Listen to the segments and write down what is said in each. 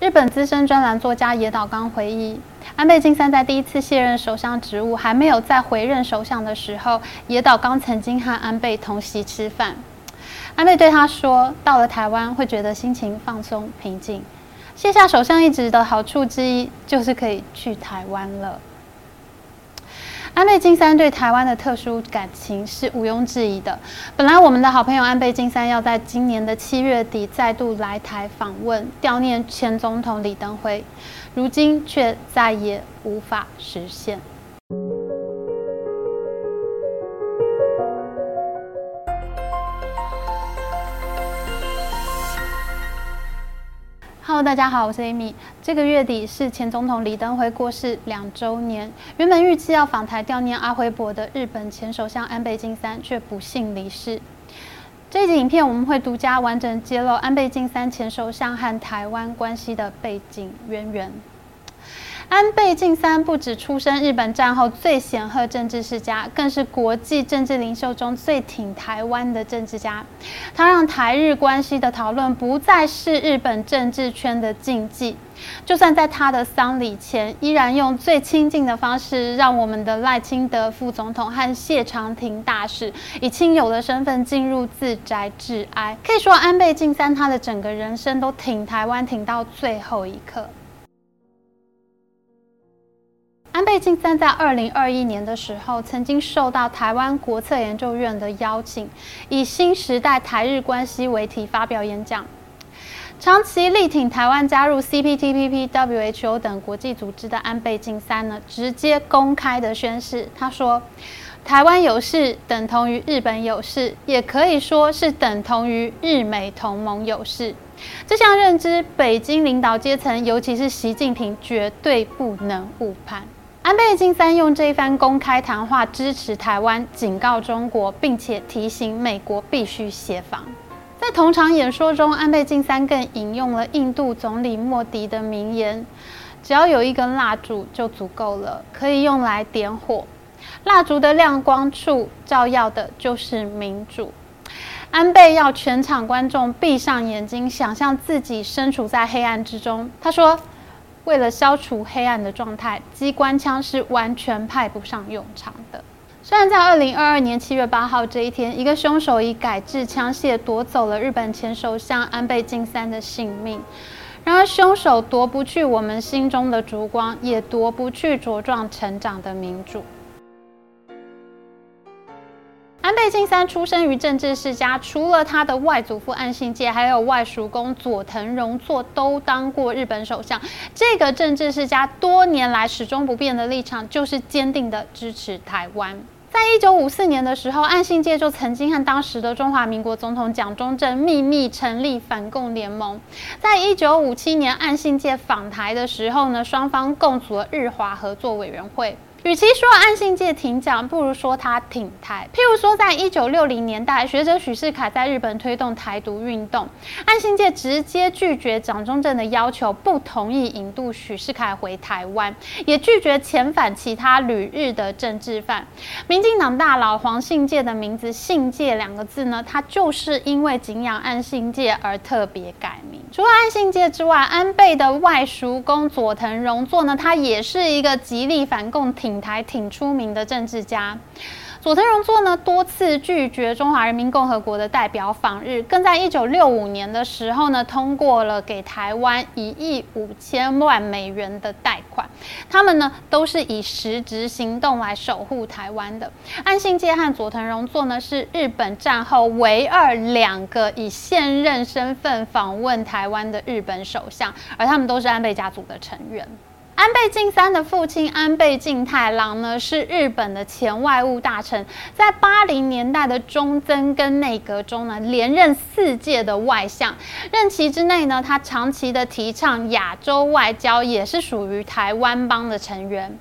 日本资深专栏作家野岛刚回忆，安倍晋三在第一次卸任首相职务，还没有再回任首相的时候，野岛刚曾经和安倍同席吃饭。安倍对他说：“到了台湾会觉得心情放松平静，卸下首相一职的好处之一就是可以去台湾了。”安倍晋三对台湾的特殊感情是毋庸置疑的。本来我们的好朋友安倍晋三要在今年的七月底再度来台访问，悼念前总统李登辉，如今却再也无法实现。大家好，我是 Amy。这个月底是前总统李登辉过世两周年。原本预计要访台悼念阿辉伯的日本前首相安倍晋三，却不幸离世。这一集影片我们会独家完整揭露安倍晋三前首相和台湾关系的背景渊源。安倍晋三不止出身日本战后最显赫政治世家，更是国际政治领袖中最挺台湾的政治家。他让台日关系的讨论不再是日本政治圈的禁忌，就算在他的丧礼前，依然用最亲近的方式，让我们的赖清德副总统和谢长廷大使以亲友的身份进入自宅致哀。可以说，安倍晋三他的整个人生都挺台湾，挺到最后一刻。安倍晋三在二零二一年的时候，曾经受到台湾国策研究院的邀请，以新时代台日关系为题发表演讲。长期力挺台湾加入 CPTPP、WHO 等国际组织的安倍晋三呢，直接公开的宣誓，他说：“台湾有事等同于日本有事，也可以说是等同于日美同盟有事。”这项认知，北京领导阶层，尤其是习近平，绝对不能误判。安倍晋三用这一番公开谈话支持台湾，警告中国，并且提醒美国必须协防。在同场演说中，安倍晋三更引用了印度总理莫迪的名言：“只要有一根蜡烛就足够了，可以用来点火。蜡烛的亮光处照耀的就是民主。”安倍要全场观众闭上眼睛，想象自己身处在黑暗之中。他说。为了消除黑暗的状态，机关枪是完全派不上用场的。虽然在二零二二年七月八号这一天，一个凶手以改制枪械夺走了日本前首相安倍晋三的性命，然而凶手夺不去我们心中的烛光，也夺不去茁壮成长的民主。安倍晋三出生于政治世家，除了他的外祖父岸信介，还有外叔公佐藤荣作都当过日本首相。这个政治世家多年来始终不变的立场，就是坚定的支持台湾。在一九五四年的时候，岸信介就曾经和当时的中华民国总统蒋中正秘密成立反共联盟。在一九五七年，岸信介访台的时候呢，双方共组了日华合作委员会。与其说岸信介挺蒋，不如说他挺台。譬如说，在一九六零年代，学者许世凯在日本推动台独运动，岸信介直接拒绝蒋中正的要求，不同意引渡许世凯回台湾，也拒绝遣返其他旅日的政治犯。民进党大佬黄信介的名字“信介”两个字呢，他就是因为敬仰岸信介而特别改名。除了安信介之外，安倍的外叔公佐藤荣作呢，他也是一个极力反共挺。挺台挺出名的政治家佐藤荣作呢，多次拒绝中华人民共和国的代表访日，更在一九六五年的时候呢，通过了给台湾一亿五千万美元的贷款。他们呢，都是以实质行动来守护台湾的。安信介和佐藤荣作呢，是日本战后唯二两个以现任身份访问台湾的日本首相，而他们都是安倍家族的成员。安倍晋三的父亲安倍晋太郎呢，是日本的前外务大臣，在八零年代的中曾跟内阁中呢，连任四届的外相。任期之内呢，他长期的提倡亚洲外交，也是属于台湾帮的成员。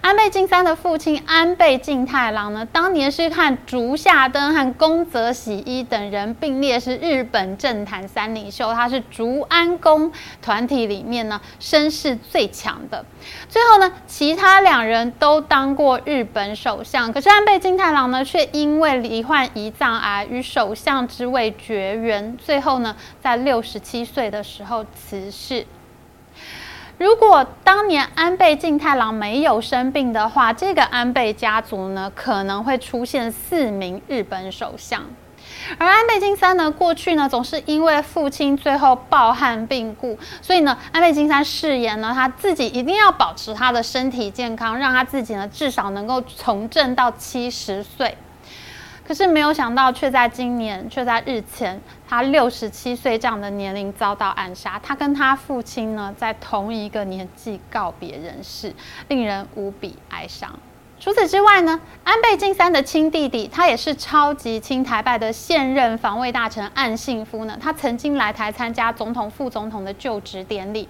安倍晋三的父亲安倍晋太郎呢，当年是和竹下登和宫泽喜一等人并列是日本政坛三领袖，他是竹安宫团体里面呢声势最强的。最后呢，其他两人都当过日本首相，可是安倍晋太郎呢，却因为罹患胰脏癌与首相之位绝缘，最后呢，在六十七岁的时候辞世。如果当年安倍晋太郎没有生病的话，这个安倍家族呢可能会出现四名日本首相。而安倍晋三呢，过去呢总是因为父亲最后抱憾病故，所以呢，安倍晋三誓言呢，他自己一定要保持他的身体健康，让他自己呢至少能够从政到七十岁。可是没有想到，却在今年，却在日前，他六十七岁这样的年龄遭到暗杀。他跟他父亲呢，在同一个年纪告别人世，令人无比哀伤。除此之外呢，安倍晋三的亲弟弟，他也是超级亲台拜的现任防卫大臣岸信夫呢，他曾经来台参加总统、副总统的就职典礼。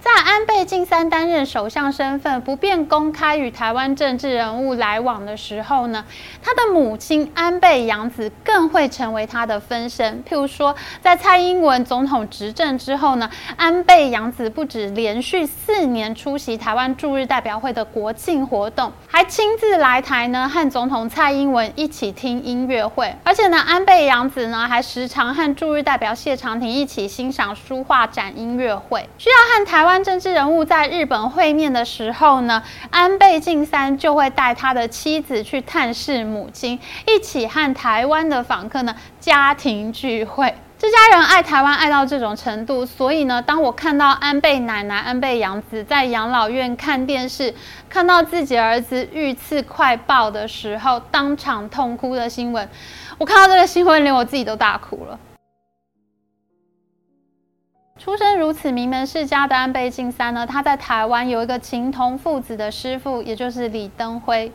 在安倍晋三担任首相身份不便公开与台湾政治人物来往的时候呢，他的母亲安倍洋子更会成为他的分身。譬如说，在蔡英文总统执政之后呢，安倍洋子不止连续四年出席台湾驻日代表会的国庆活动，还亲自来台呢，和总统蔡英文一起听音乐会。而且呢，安倍洋子呢，还时常和驻日代表谢长廷一起欣赏书画展音乐会。需要和台湾。政治人物在日本会面的时候呢，安倍晋三就会带他的妻子去探视母亲，一起和台湾的访客呢家庭聚会。这家人爱台湾爱到这种程度，所以呢，当我看到安倍奶奶安倍洋子在养老院看电视，看到自己儿子遇刺快报的时候，当场痛哭的新闻，我看到这个新闻，连我自己都大哭了。出身如此名门世家的安倍晋三呢，他在台湾有一个情同父子的师傅，也就是李登辉。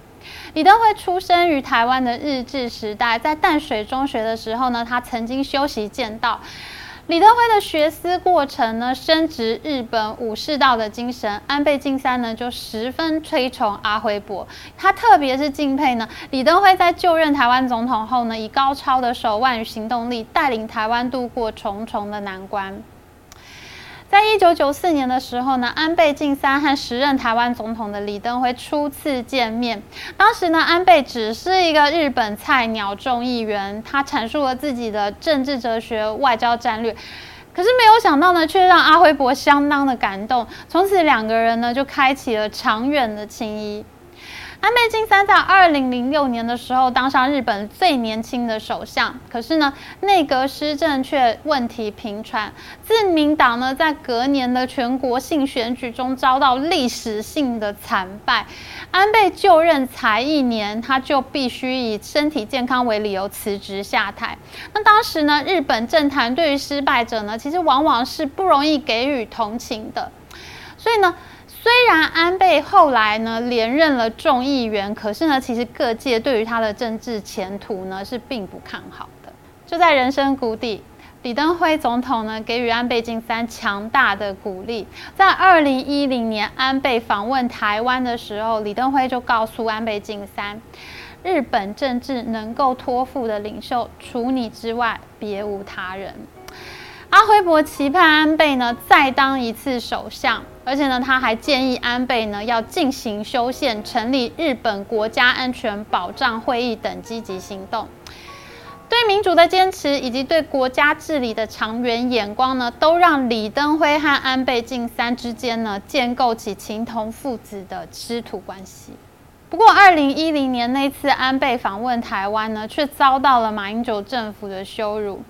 李登辉出生于台湾的日治时代，在淡水中学的时候呢，他曾经修习剑道。李登辉的学思过程呢，深植日本武士道的精神。安倍晋三呢，就十分推崇阿辉伯，他特别是敬佩呢，李登辉在就任台湾总统后呢，以高超的手腕与行动力，带领台湾度过重重的难关。在一九九四年的时候呢，安倍晋三和时任台湾总统的李登辉初次见面。当时呢，安倍只是一个日本菜鸟众议员，他阐述了自己的政治哲学、外交战略。可是没有想到呢，却让阿辉伯相当的感动。从此两个人呢，就开启了长远的情谊。安倍晋三在二零零六年的时候当上日本最年轻的首相，可是呢，内阁施政却问题频传。自民党呢，在隔年的全国性选举中遭到历史性的惨败。安倍就任才一年，他就必须以身体健康为理由辞职下台。那当时呢，日本政坛对于失败者呢，其实往往是不容易给予同情的，所以呢。虽然安倍后来呢连任了众议员，可是呢，其实各界对于他的政治前途呢是并不看好的。就在人生谷底，李登辉总统呢给予安倍晋三强大的鼓励。在二零一零年安倍访问台湾的时候，李登辉就告诉安倍晋三，日本政治能够托付的领袖，除你之外别无他人。阿辉伯期盼安倍呢再当一次首相，而且呢他还建议安倍呢要进行修宪、成立日本国家安全保障会议等积极行动。对民主的坚持以及对国家治理的长远眼光呢，都让李登辉和安倍晋三之间呢建构起情同父子的师徒关系。不过，二零一零年那次安倍访问台湾呢，却遭到了马英九政府的羞辱。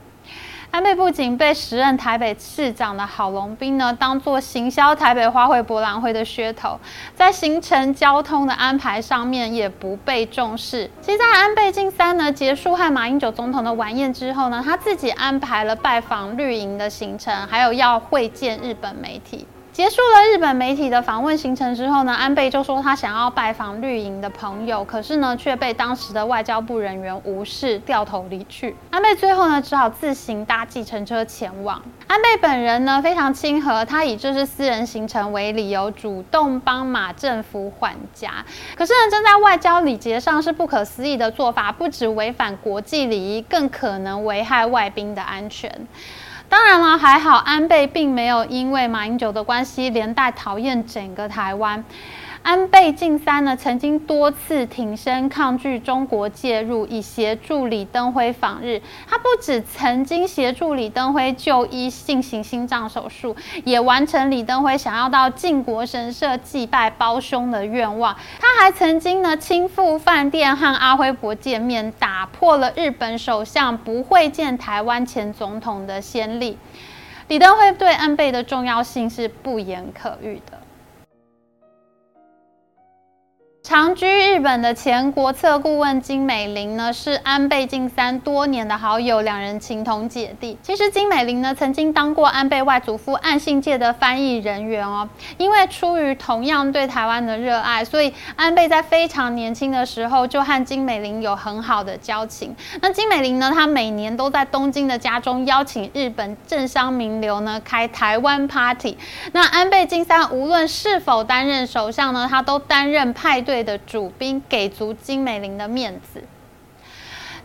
安倍不仅被时任台北市长的郝龙斌呢当做行销台北花卉博览会的噱头，在行程交通的安排上面也不被重视。其实，在安倍晋三呢结束和马英九总统的晚宴之后呢，他自己安排了拜访绿营的行程，还有要会见日本媒体。结束了日本媒体的访问行程之后呢，安倍就说他想要拜访绿营的朋友，可是呢却被当时的外交部人员无视，掉头离去。安倍最后呢只好自行搭计程车前往。安倍本人呢非常亲和，他以这是私人行程为理由，主动帮马政府缓颊。可是呢，这在外交礼节上是不可思议的做法，不止违反国际礼仪，更可能危害外宾的安全。当然了，还好安倍并没有因为马英九的关系连带讨厌整个台湾。安倍晋三呢，曾经多次挺身抗拒中国介入，以协助李登辉访日。他不止曾经协助李登辉就医进行心脏手术，也完成李登辉想要到靖国神社祭拜胞兄的愿望。他还曾经呢亲赴饭店和阿辉伯见面，打破了日本首相不会见台湾前总统的先例。李登辉对安倍的重要性是不言可喻的。长居日本的前国策顾问金美玲呢，是安倍晋三多年的好友，两人情同姐弟。其实金美玲呢，曾经当过安倍外祖父岸信介的翻译人员哦。因为出于同样对台湾的热爱，所以安倍在非常年轻的时候就和金美玲有很好的交情。那金美玲呢，她每年都在东京的家中邀请日本政商名流呢开台湾 party。那安倍晋三无论是否担任首相呢，他都担任派对。的主宾给足金美玲的面子。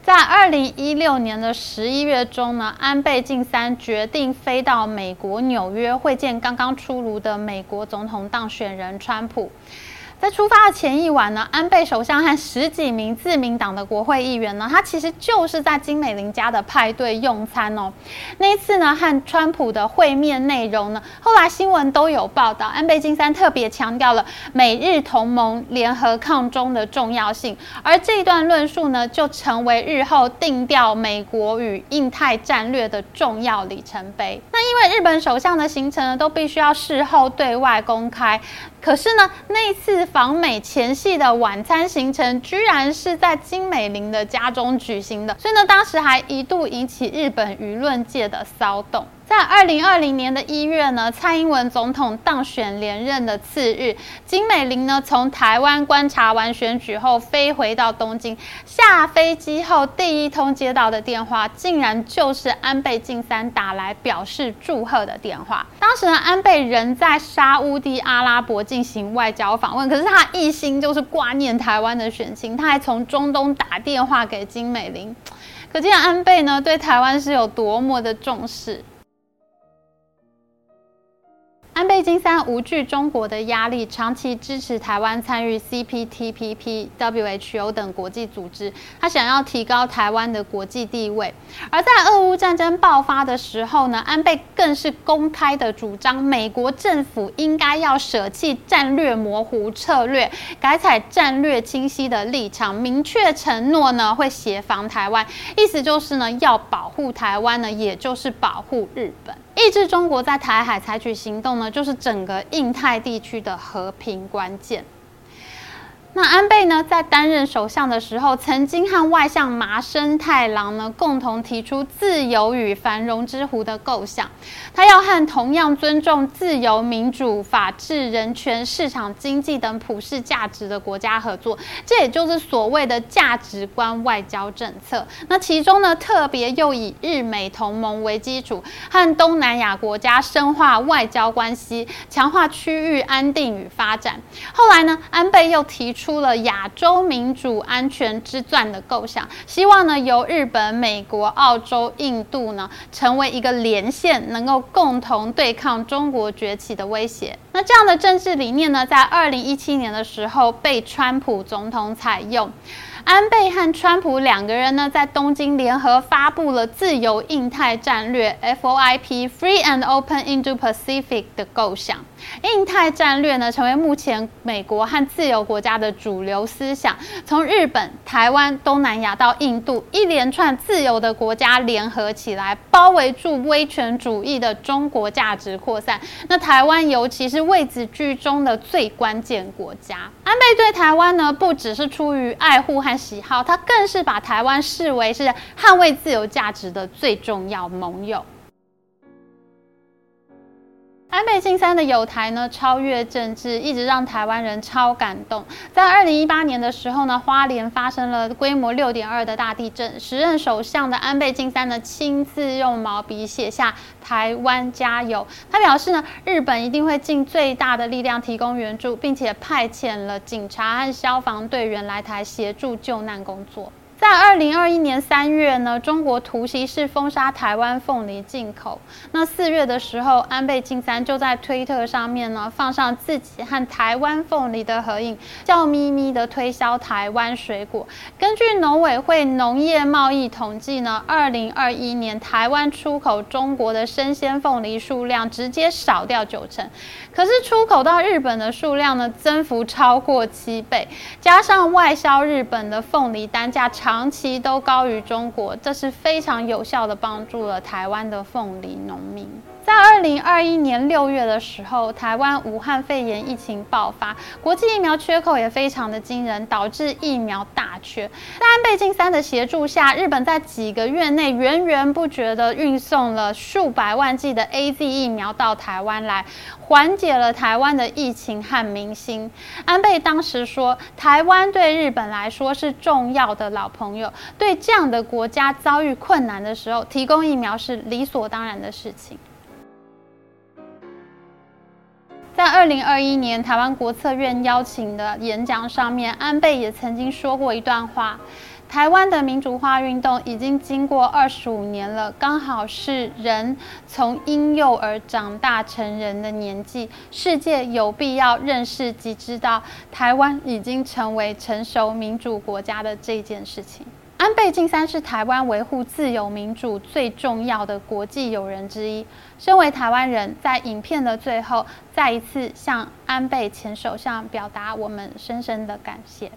在二零一六年的十一月中呢，安倍晋三决定飞到美国纽约会见刚刚出炉的美国总统当选人川普。在出发的前一晚呢，安倍首相和十几名自民党的国会议员呢，他其实就是在金美玲家的派对用餐哦。那一次呢，和川普的会面内容呢，后来新闻都有报道。安倍晋三特别强调了美日同盟联合抗中的重要性，而这一段论述呢，就成为日后定调美国与印太战略的重要里程碑。那因为日本首相的行程呢，都必须要事后对外公开。可是呢，那次访美前夕的晚餐行程，居然是在金美玲的家中举行的，所以呢，当时还一度引起日本舆论界的骚动。在二零二零年的一月呢，蔡英文总统当选连任的次日，金美玲呢从台湾观察完选举后飞回到东京，下飞机后第一通接到的电话，竟然就是安倍晋三打来表示祝贺的电话。当时呢，安倍人在沙乌地阿拉伯进行外交访问，可是他一心就是挂念台湾的选情，他还从中东打电话给金美玲，可见安倍呢对台湾是有多么的重视。安倍晋三无惧中国的压力，长期支持台湾参与 CPTPP、WHO 等国际组织。他想要提高台湾的国际地位。而在俄乌战争爆发的时候呢，安倍更是公开的主张，美国政府应该要舍弃战略模糊策略，改采战略清晰的立场，明确承诺呢会协防台湾。意思就是呢，要保护台湾呢，也就是保护日本。抑制中国在台海采取行动呢，就是整个印太地区的和平关键。那安倍呢，在担任首相的时候，曾经和外相麻生太郎呢共同提出“自由与繁荣之湖”的构想。他要和同样尊重自由、民主、法治、人权、市场经济等普世价值的国家合作，这也就是所谓的价值观外交政策。那其中呢，特别又以日美同盟为基础，和东南亚国家深化外交关系，强化区域安定与发展。后来呢，安倍又提出。出了亚洲民主安全之钻的构想，希望呢由日本、美国、澳洲、印度呢成为一个连线，能够共同对抗中国崛起的威胁。那这样的政治理念呢，在二零一七年的时候被川普总统采用。安倍和川普两个人呢，在东京联合发布了自由印太战略 （FOIP，Free and Open Indo-Pacific） 的构想。印太战略呢，成为目前美国和自由国家的主流思想。从日本、台湾、东南亚到印度，一连串自由的国家联合起来，包围住威权主义的中国价值扩散。那台湾尤其是位置居中的最关键国家。安倍对台湾呢，不只是出于爱护和喜好，他更是把台湾视为是捍卫自由价值的最重要盟友。安倍晋三的友台呢，超越政治，一直让台湾人超感动。在二零一八年的时候呢，花莲发生了规模六点二的大地震，时任首相的安倍晋三呢，亲自用毛笔写下“台湾加油”。他表示呢，日本一定会尽最大的力量提供援助，并且派遣了警察和消防队员来台协助救难工作。在二零二一年三月呢，中国突袭式封杀台湾凤梨进口。那四月的时候，安倍晋三就在推特上面呢放上自己和台湾凤梨的合影，笑眯眯的推销台湾水果。根据农委会农业贸易统计呢，二零二一年台湾出口中国的生鲜凤梨数量直接少掉九成，可是出口到日本的数量呢增幅超过七倍，加上外销日本的凤梨单价长。期都高于中国，这是非常有效的帮助了台湾的凤梨农民。在二零二一年六月的时候，台湾武汉肺炎疫情爆发，国际疫苗缺口也非常的惊人，导致疫苗大缺。在安倍晋三的协助下，日本在几个月内源源不绝的运送了数百万剂的 A Z 疫苗到台湾来，缓解了台湾的疫情和民心。安倍当时说，台湾对日本来说是重要的老朋友，对这样的国家遭遇困难的时候，提供疫苗是理所当然的事情。在二零二一年台湾国策院邀请的演讲上面，安倍也曾经说过一段话：台湾的民主化运动已经经过二十五年了，刚好是人从婴幼儿长大成人的年纪，世界有必要认识及知道台湾已经成为成熟民主国家的这件事情。安倍晋三是台湾维护自由民主最重要的国际友人之一。身为台湾人，在影片的最后，再一次向安倍前首相表达我们深深的感谢。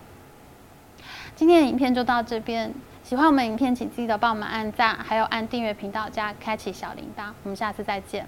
今天的影片就到这边，喜欢我们影片，请记得帮我们按赞，还有按订阅频道加开启小铃铛。我们下次再见。